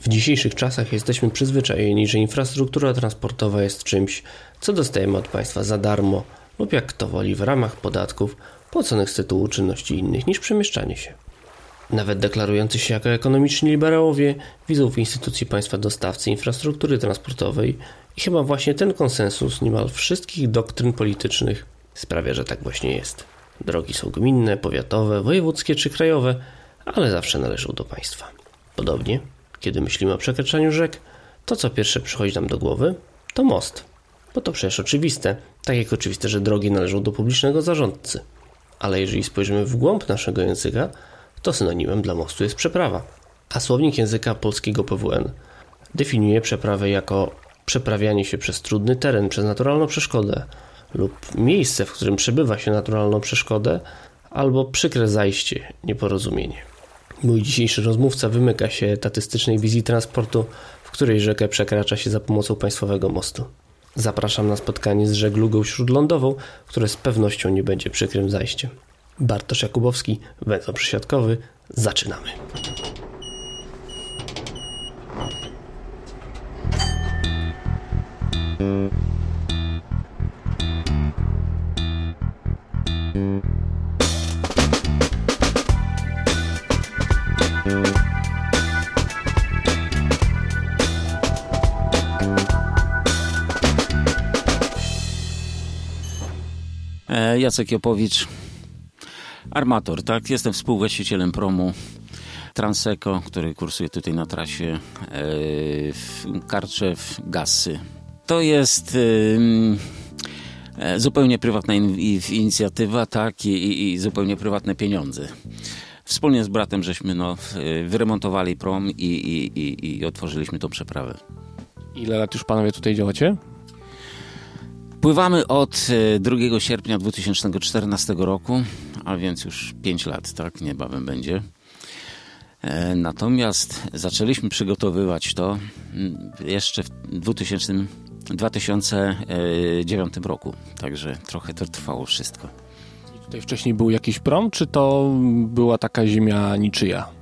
W dzisiejszych czasach jesteśmy przyzwyczajeni, że infrastruktura transportowa jest czymś, co dostajemy od państwa za darmo lub jak kto woli w ramach podatków płaconych z tytułu czynności innych niż przemieszczanie się. Nawet deklarujący się jako ekonomiczni liberałowie widzą w instytucji państwa dostawcy infrastruktury transportowej i chyba właśnie ten konsensus niemal wszystkich doktryn politycznych sprawia, że tak właśnie jest. Drogi są gminne, powiatowe, wojewódzkie czy krajowe, ale zawsze należą do państwa. Podobnie, kiedy myślimy o przekraczaniu rzek, to co pierwsze przychodzi nam do głowy, to most. Bo to przecież oczywiste, tak jak oczywiste, że drogi należą do publicznego zarządcy. Ale jeżeli spojrzymy w głąb naszego języka, to synonimem dla mostu jest przeprawa. A słownik języka polskiego PWN definiuje przeprawę jako przeprawianie się przez trudny teren, przez naturalną przeszkodę lub miejsce, w którym przebywa się naturalną przeszkodę albo przykre zajście, nieporozumienie. Mój dzisiejszy rozmówca wymyka się etatystycznej wizji transportu, w której rzekę przekracza się za pomocą państwowego mostu. Zapraszam na spotkanie z żeglugą śródlądową, które z pewnością nie będzie przykrym zajściem. Bartosz Jakubowski, węzeł przysiadkowy. Zaczynamy. Jacek Jopowicz, armator, tak? Jestem współwłaścicielem promu Transeco, który kursuje tutaj na trasie e, w Karczew, Gassy. To jest e, zupełnie prywatna in, inicjatywa, tak? I, i, I, zupełnie prywatne pieniądze. Wspólnie z bratem żeśmy no, wyremontowali prom i, i, i otworzyliśmy tą przeprawę. Ile lat już panowie tutaj działacie? Pływamy od 2 sierpnia 2014 roku, a więc już 5 lat, tak, niebawem będzie. Natomiast zaczęliśmy przygotowywać to jeszcze w 2000, 2009 roku, także trochę to trwało wszystko. Tutaj wcześniej był jakiś prom, czy to była taka ziemia niczyja?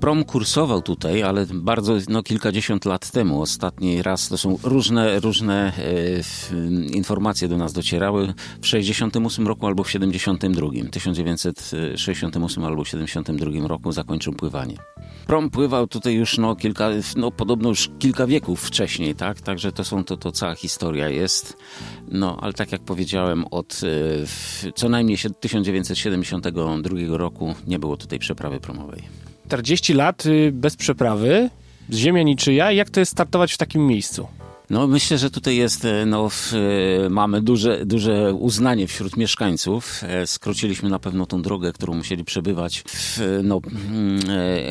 Prom kursował tutaj, ale bardzo, no kilkadziesiąt lat temu. Ostatni raz to są różne, różne e, informacje do nas docierały w 68 roku albo w 72. 1968 albo 72 roku zakończył pływanie. Prom pływał tutaj już no kilka, no podobno już kilka wieków wcześniej, tak? Także to są, to, to cała historia jest. No, ale tak jak powiedziałem, od e, co najmniej 1972 roku nie było tutaj przeprawy promowej. 40 lat y, bez przeprawy, ziemia niczyja. Jak to jest startować w takim miejscu? No myślę, że tutaj jest, e, no, e, mamy duże, duże uznanie wśród mieszkańców. E, skróciliśmy na pewno tą drogę, którą musieli przebywać, w, no, mm,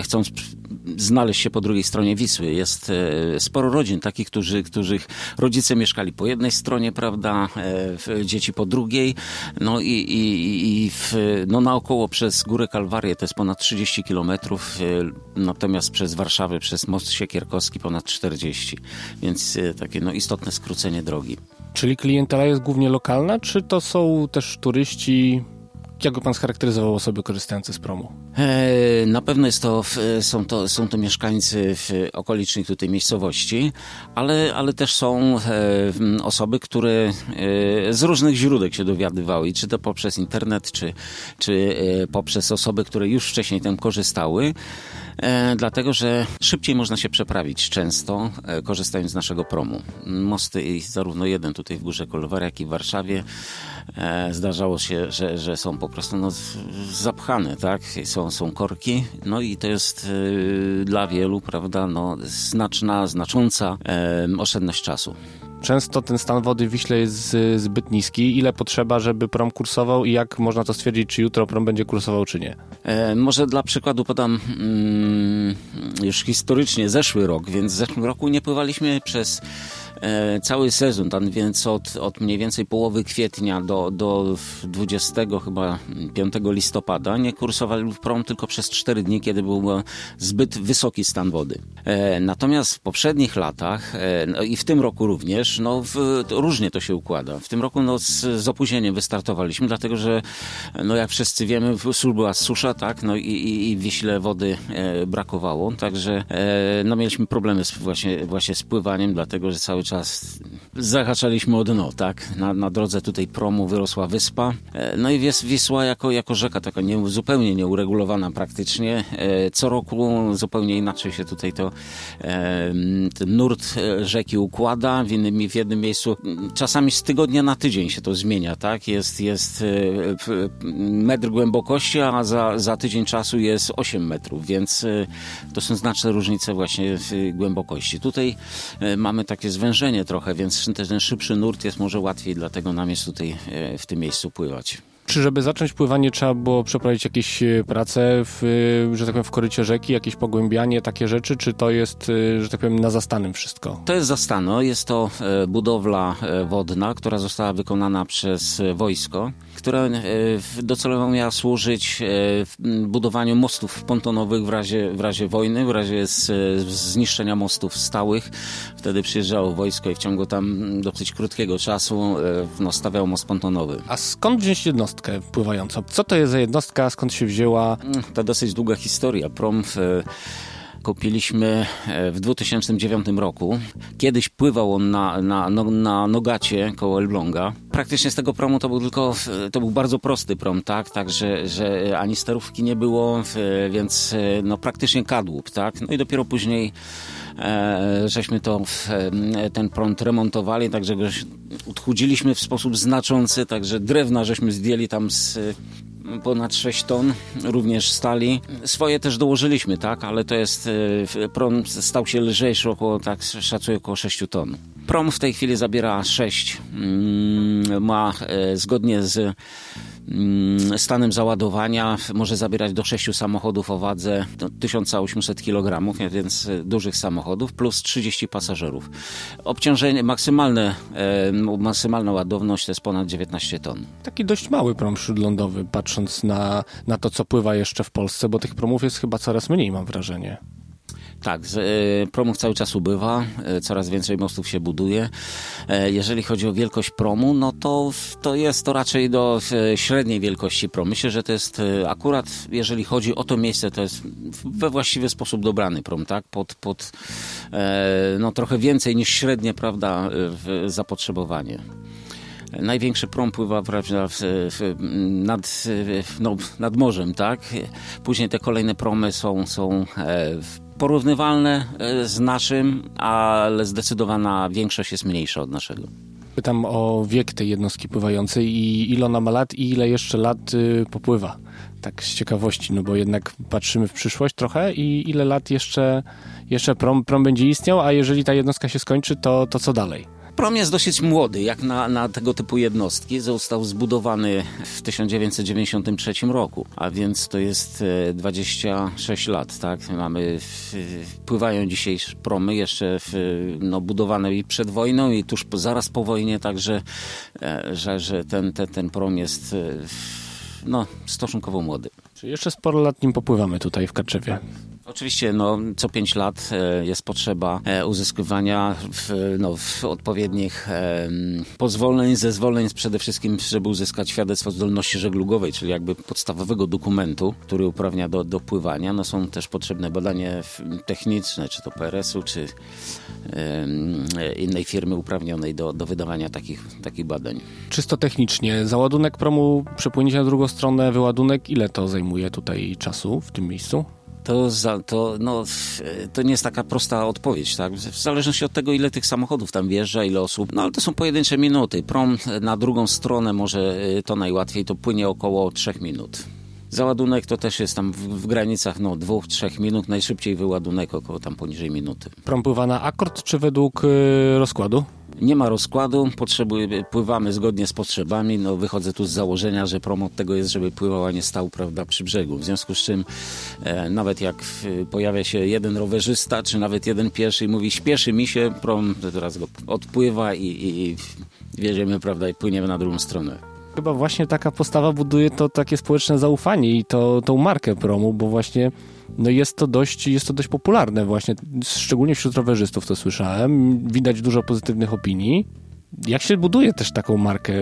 chcąc znaleźć się po drugiej stronie Wisły. Jest sporo rodzin takich, którzy, których rodzice mieszkali po jednej stronie, prawda, dzieci po drugiej, no i, i, i w, no, naokoło przez Górę Kalwarię to jest ponad 30 kilometrów, natomiast przez Warszawę, przez Most Siekierkowski ponad 40, więc takie no, istotne skrócenie drogi. Czyli klientela jest głównie lokalna, czy to są też turyści jak by pan scharakteryzował osoby korzystające z promu? E, na pewno jest to, są, to, są to mieszkańcy w okolicznych tutaj miejscowości, ale, ale też są e, osoby, które e, z różnych źródeł się dowiadywały, czy to poprzez internet, czy, czy poprzez osoby, które już wcześniej tym korzystały. E, dlatego że szybciej można się przeprawić często, e, korzystając z naszego promu. Mosty, zarówno jeden tutaj w Górze Kolowar, jak i w Warszawie, e, zdarzało się, że, że są po prostu no, zapchane, tak? Są, są korki, no i to jest dla wielu, prawda, no, znaczna, znacząca oszczędność czasu. Często ten stan wody w Wiśle jest zbyt niski. Ile potrzeba, żeby prom kursował i jak można to stwierdzić, czy jutro prom będzie kursował, czy nie? E, może dla przykładu podam mm, już historycznie zeszły rok, więc w zeszłym roku nie pływaliśmy przez cały sezon, tam więc od, od mniej więcej połowy kwietnia do, do 20 chyba 5 listopada nie kursowali w prom tylko przez 4 dni, kiedy był zbyt wysoki stan wody. E, natomiast w poprzednich latach e, no i w tym roku również, no w, różnie to się układa. W tym roku no, z, z opóźnieniem wystartowaliśmy, dlatego że no jak wszyscy wiemy, była susza, tak, no i, i, i Wiśle wody e, brakowało, także e, no mieliśmy problemy z, właśnie, właśnie z pływaniem, dlatego że cały czas zahaczaliśmy o dno, tak. Na, na drodze tutaj promu wyrosła wyspa, e, no i Wisła, Wisła jako, jako rzeka taka nie, zupełnie nieuregulowana praktycznie. E, co roku zupełnie inaczej się tutaj to e, nurt rzeki układa, w, innym, w jednym miejscu czasami z tygodnia na tydzień się to zmienia, tak. Jest, jest metr głębokości, a za, za tydzień czasu jest 8 metrów, więc to są znaczne różnice właśnie w głębokości. Tutaj mamy takie zwężenie trochę, więc ten szybszy nurt jest może łatwiej, dlatego nam jest tutaj w tym miejscu pływać. Czy żeby zacząć pływanie trzeba było przeprowadzić jakieś e, prace, w, e, że tak powiem, w korycie rzeki, jakieś pogłębianie, takie rzeczy, czy to jest, e, że tak powiem, na zastanym wszystko? To jest zastano, jest to budowla wodna, która została wykonana przez wojsko, która docelowo miała służyć budowaniu mostów pontonowych w razie, w razie wojny, w razie zniszczenia mostów stałych. Wtedy przyjeżdżało wojsko i w ciągu tam dosyć krótkiego czasu no, stawiało most pontonowy. A skąd wziąć jednostkę? jednostkę pływającą. Co to jest za jednostka, skąd się wzięła? Mm, to dosyć długa historia. Prom w kupiliśmy e, w 2009 roku. Kiedyś pływał on na, na, na, na Nogacie koło Elbląga. Praktycznie z tego promu to był tylko, to był bardzo prosty prom, tak, tak że, że ani sterówki nie było, więc e, no praktycznie kadłub, tak. No i dopiero później e, żeśmy to, ten prąd remontowali, także go odchudziliśmy w sposób znaczący, także drewna żeśmy zdjęli tam z ponad 6 ton, również stali. Swoje też dołożyliśmy, tak, ale to jest, e, prom stał się lżejszy około, tak, szacuję około 6 ton. Prom w tej chwili zabiera 6, mm, ma e, zgodnie z stanem załadowania może zabierać do 6 samochodów o wadze 1800 kg, więc dużych samochodów, plus 30 pasażerów. Obciążenie maksymalne, e, maksymalna ładowność to jest ponad 19 ton. Taki dość mały prom śródlądowy, patrząc na, na to, co pływa jeszcze w Polsce, bo tych promów jest chyba coraz mniej, mam wrażenie. Tak, e, promów cały czas ubywa, e, coraz więcej mostów się buduje. E, jeżeli chodzi o wielkość promu, no to, to jest to raczej do średniej wielkości prom. Myślę, że to jest akurat, jeżeli chodzi o to miejsce, to jest we właściwy sposób dobrany prom, tak? Pod, pod no, trochę więcej niż średnie, prawda, zapotrzebowanie. Największy prom pływa prawda, nad, no, nad morzem, tak? Później te kolejne promy są, są w porównywalne e, z naszym, ale zdecydowana większość jest mniejsza od naszego. Pytam o wiek tej jednostki pływającej i ile ona ma lat i ile jeszcze lat y, popływa. Tak z ciekawości, no bo jednak patrzymy w przyszłość trochę i ile lat jeszcze, jeszcze prom, prom będzie istniał, a jeżeli ta jednostka się skończy, to, to co dalej? Prom jest dosyć młody, jak na, na, tego typu jednostki. Został zbudowany w 1993 roku, a więc to jest 26 e, lat, tak? Mamy, pływają dzisiaj promy jeszcze w, no, budowane i przed wojną i tuż po, zaraz po wojnie, także e, że, że ten, ten, ten prom jest e, no, stosunkowo młody. Czyli jeszcze sporo lat nim popływamy tutaj w Kaczewie. Oczywiście no, co pięć lat e, jest potrzeba e, uzyskiwania w, no, w odpowiednich e, pozwoleń, zezwoleń przede wszystkim, żeby uzyskać świadectwo zdolności żeglugowej, czyli jakby podstawowego dokumentu, który uprawnia do, do pływania. No, są też potrzebne badania techniczne, czy to PRS-u, czy innej firmy uprawnionej do, do wydawania takich, takich badań. Czysto technicznie, załadunek promu, przepłynięcie na drugą stronę, wyładunek, ile to zajmuje tutaj czasu w tym miejscu? To, za, to, no, to nie jest taka prosta odpowiedź, tak? W zależności od tego, ile tych samochodów tam wjeżdża, ile osób. No ale to są pojedyncze minuty. Prom na drugą stronę może y, to najłatwiej, to płynie około 3 minut. Załadunek to też jest tam w, w granicach no, dwóch, trzech minut, najszybciej wyładunek około tam poniżej minuty. Prom pływa na akord czy według y, rozkładu? Nie ma rozkładu, potrzebujemy, pływamy zgodnie z potrzebami. No, wychodzę tu z założenia, że prom od tego jest, żeby pływał, a nie stał prawda, przy brzegu. W związku z czym e, nawet jak pojawia się jeden rowerzysta, czy nawet jeden pieszy i mówi śpieszy mi się, prom teraz go odpływa i, i, i wjedziemy prawda, i płyniemy na drugą stronę. Chyba właśnie taka postawa buduje to takie społeczne zaufanie i to, tą markę promu, bo właśnie no jest to dość, jest to dość popularne właśnie, szczególnie wśród rowerzystów to słyszałem. Widać dużo pozytywnych opinii. Jak się buduje też taką markę?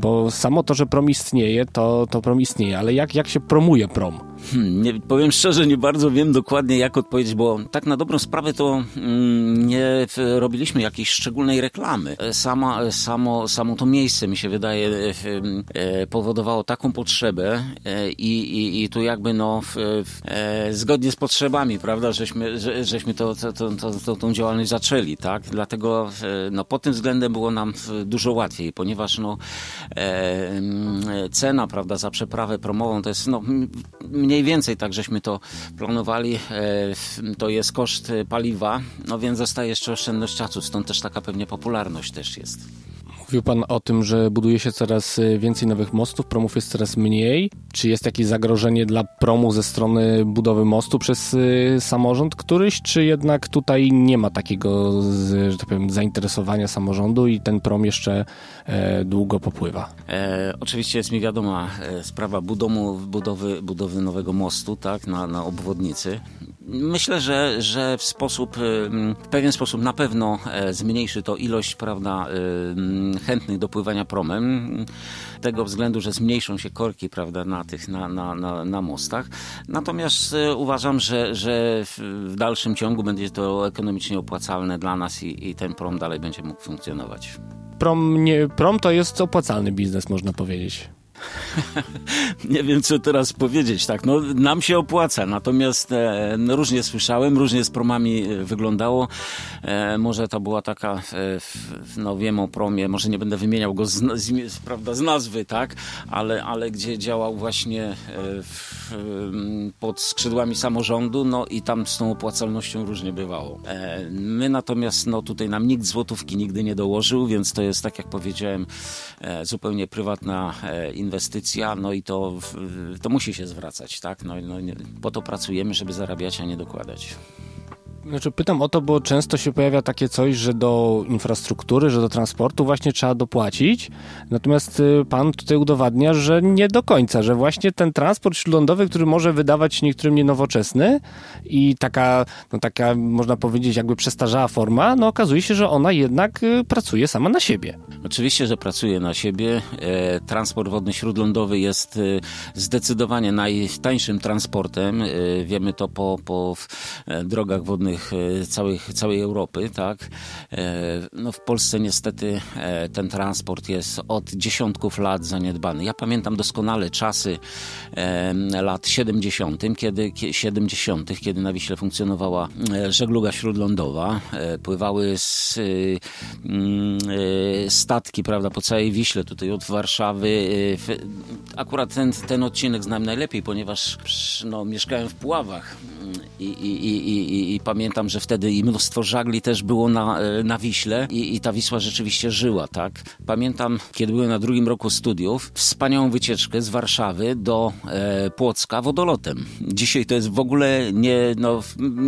Bo samo to, że prom istnieje, to, to prom istnieje, ale jak, jak się promuje prom? Hmm, nie, powiem szczerze, nie bardzo wiem dokładnie jak odpowiedzieć, bo tak na dobrą sprawę to mm, nie robiliśmy jakiejś szczególnej reklamy. Sama, samo, samo to miejsce mi się wydaje e, powodowało taką potrzebę e, i, i, tu jakby no w, w, e, zgodnie z potrzebami, prawda, żeśmy, że, żeśmy to, to, to, to, tą działalność zaczęli, tak? Dlatego no, pod tym względem było nam dużo łatwiej, ponieważ no, cena, prawda, za przeprawę promową to jest no, mniej więcej tak żeśmy to planowali. E, to jest koszt paliwa, no więc zostaje jeszcze oszczędność czasu, stąd też taka pewnie popularność też jest. Mówił Pan o tym, że buduje się coraz y, więcej nowych mostów, promów jest coraz mniej. Czy jest jakieś zagrożenie dla promu ze strony budowy mostu przez y, samorząd któryś, czy jednak tutaj nie ma takiego, że tak powiem, zainteresowania samorządu i ten prom jeszcze e, długo popływa? E, oczywiście jest mi wiadoma e, sprawa budomu, budowy, budowy nowego mostu tak, na, na obwodnicy. Myślę, że, że w sposób, w pewien sposób na pewno e, zmniejszy to ilość prawda, chętnych do pływania promem. Tego względu, że zmniejszą się korki prawda, na, tych, na, na, na, na mostach. Natomiast e, uważam, że, że w dalszym ciągu będzie to ekonomicznie opłacalne dla nas i, i ten prom dalej będzie mógł funkcjonować. Prom, nie, prom to jest opłacalny biznes, można powiedzieć. nie wiem, co teraz powiedzieć. Tak, no, nam się opłaca, natomiast e, no, różnie słyszałem, różnie z promami e, wyglądało. E, może to była taka, e, no wiem o promie, może nie będę wymieniał go z, z, prawda, z nazwy, tak, ale, ale gdzie działał właśnie e, w, pod skrzydłami samorządu, no i tam z tą opłacalnością różnie bywało. E, my natomiast, no tutaj nam nikt złotówki nigdy nie dołożył, więc to jest, tak jak powiedziałem, zupełnie prywatna inwestycja inwestycja, no i to, to musi się zwracać, tak? No, no, po to pracujemy, żeby zarabiać, a nie dokładać. Znaczy pytam o to, bo często się pojawia takie coś, że do infrastruktury, że do transportu właśnie trzeba dopłacić. Natomiast y, pan tutaj udowadnia, że nie do końca, że właśnie ten transport śródlądowy, który może wydawać się niektórym nienowoczesny i taka, no taka można powiedzieć jakby przestarzała forma, no okazuje się, że ona jednak y, pracuje sama na siebie. Oczywiście, że pracuje na siebie. E, transport wodny śródlądowy jest y, zdecydowanie najtańszym transportem. E, wiemy to po, po e, drogach wodnych E, całych, całej Europy, tak? E, no w Polsce niestety e, ten transport jest od dziesiątków lat zaniedbany. Ja pamiętam doskonale czasy lat 70., kiedy, 70., kiedy na Wiśle funkcjonowała żegluga śródlądowa. Pływały mm, statki, prawda, po całej Wiśle, tutaj od Warszawy. Akurat ten, ten odcinek znam najlepiej, ponieważ no, mieszkałem w Puławach i, i, i, i, i pamiętam, że wtedy i mnóstwo żagli też było na, e, na Wiśle i, i ta Wisła rzeczywiście żyła, tak? Pamiętam, kiedy byłem na drugim roku studiów, wspaniałą wycieczkę z Warszawy do e, Płocka wodolotem. Dzisiaj to jest w ogóle nie, no,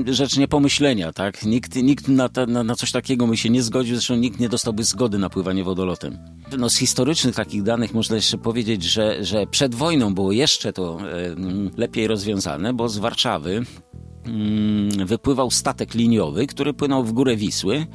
rzecz niepomyślenia, tak? Nikt, nikt na, na, na coś takiego by się nie zgodził, zresztą nikt nie dostałby zgody na pływanie wodolotem. No, z historycznych takich danych można jeszcze powiedzieć, że, że przed wojną było jeszcze to e, lepiej rozwiązane, bo z Warszawy Mm, wypływał statek liniowy, który płynął w górę Wisły.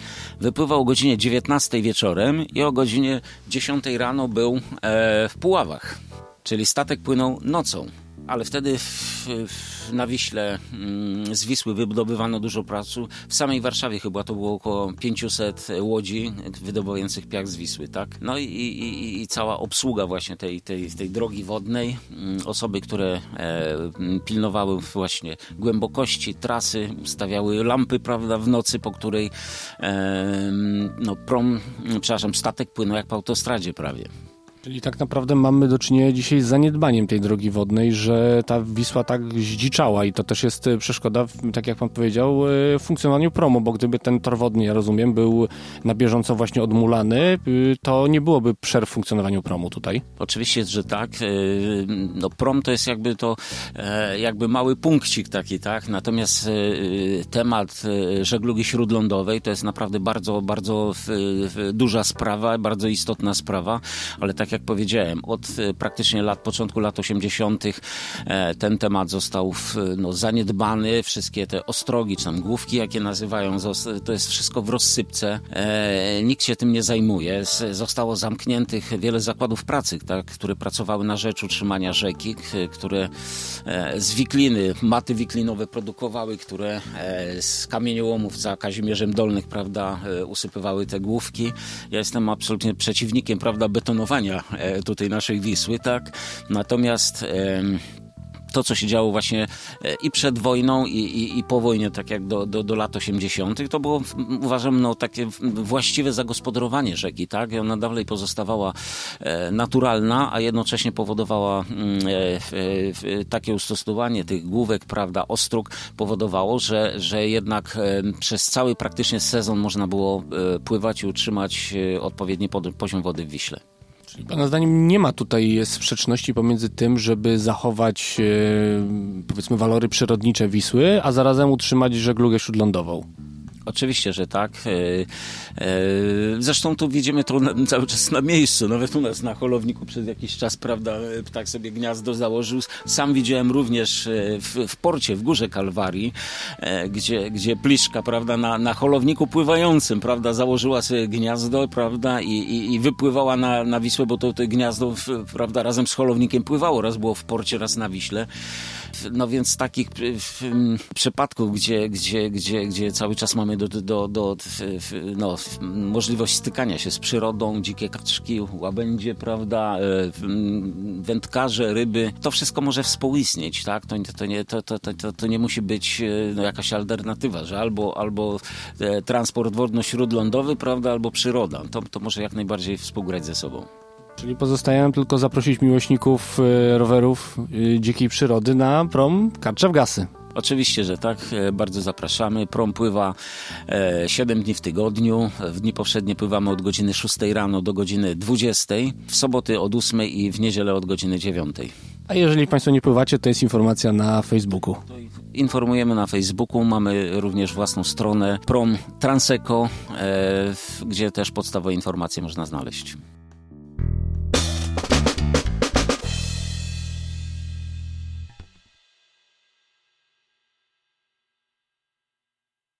Wypływał o godzinie 19 wieczorem i o godzinie 10 rano był e, w Puławach. Czyli statek płynął nocą ale wtedy w, w, na Wiśle mm, z Wisły wybudowywano dużo pracy. W samej Warszawie chyba to było około 500 łodzi wydobywających piach z Wisły, tak? No i, i, i cała obsługa właśnie tej, tej, tej drogi wodnej, mm, osoby, które e, pilnowały właśnie głębokości trasy, stawiały lampy, prawda, w nocy, po której e, no, prom, przepraszam, statek płynął jak po autostradzie prawie. Czyli tak naprawdę mamy do czynienia dzisiaj z zaniedbaniem tej drogi wodnej, że ta Wisła tak zdziczała i to też jest e, przeszkoda, tak jak pan powiedział, e, w funkcjonowaniu promu, bo gdyby ten tor wodny, ja rozumiem, był na bieżąco właśnie odmulany, e, to nie byłoby przerw w funkcjonowaniu promu tutaj. Oczywiście, że tak. No, prom to jest jakby to jakby mały punkcik taki, tak? Natomiast temat żeglugi śródlądowej to jest naprawdę bardzo, bardzo duża sprawa, bardzo istotna sprawa, ale tak jak powiedziałem, od e, praktycznie lat, początku lat 80. E, ten temat został no, zaniedbany. Wszystkie te ostrogi, czy tam główki, jakie nazywają, to jest wszystko w rozsypce. E, nikt się tym nie zajmuje. Zostało zamkniętych wiele zakładów pracy, tak, które pracowały na rzecz utrzymania rzeki, które z wikliny, maty wiklinowe produkowały, które z kamieniołomów za Kazimierzem Dolnych, prawda, usypywały te główki. Ja jestem absolutnie przeciwnikiem, prawda, betonowania E, tutaj naszej Wisły, tak? Natomiast to, co się działo właśnie e, i przed wojną, i, i, i po wojnie, tak jak do, do, do lat 80., to było, uważam, no, takie właściwe zagospodarowanie rzeki, tak? I ona dalej pozostawała e, naturalna, a jednocześnie powodowała mm, takie ustosowanie tych główek, prawda, ostróg, powodowało, że, że jednak przez cały praktycznie sezon można było pływać i utrzymać odpowiedni poziom wody w Wiśle. Pana zdaniem nie ma tutaj sprzeczności pomiędzy tym, żeby zachować e, powiedzmy walory przyrodnicze Wisły, a zarazem utrzymać żeglugę śródlądową. Oczywiście, że tak. E, e, zresztą tu widzimy to cały czas na miejscu. Nawet u nas na holowniku przez jakiś czas, prawda, ptak sobie gniazdo założył. Sam widziałem również e, w, w porcie, w Górze Kalwarii, gdzie, gdzie pliszka, prawda, na, na holowniku pływającym, prawda, założyła sobie gniazdo, prawda, i, i, i wypływała na, na Wisłę, bo to, to gniazdo, prawda, razem z holownikiem pływało. Raz było w porcie, raz na Wiśle. No więc takich przypadków, gdzie, gdzie, gdzie, gdzie cały czas mamy do, do, do no, możliwość stykania się z przyrodą, dzikie kaczki, łabędzie, prawda, e, wędkarze, ryby, to wszystko może współistnieć, tak? To, to, nie, to, to, to, to nie musi być e, no, jakaś alternatywa, że albo, albo e, transport wodno-śródlądowy, prawda, albo przyroda. To, to może jak najbardziej współgrać ze sobą. Czyli pozostaje tylko zaprosić miłośników rowerów dzikiej przyrody na prom Karczew Gasy. Oczywiście, że tak. E, bardzo zapraszamy. Prom pływa 7 e, dni w tygodniu. W dni powszednie pływamy od godziny 6 rano do godziny 20. W soboty od 8 i w niedzielę od godziny 9. A jeżeli Państwo nie pływacie, to jest informacja na Facebooku. Informujemy na Facebooku, mamy również własną stronę Prom Transeco, e, gdzie też podstawowe informacje można znaleźć.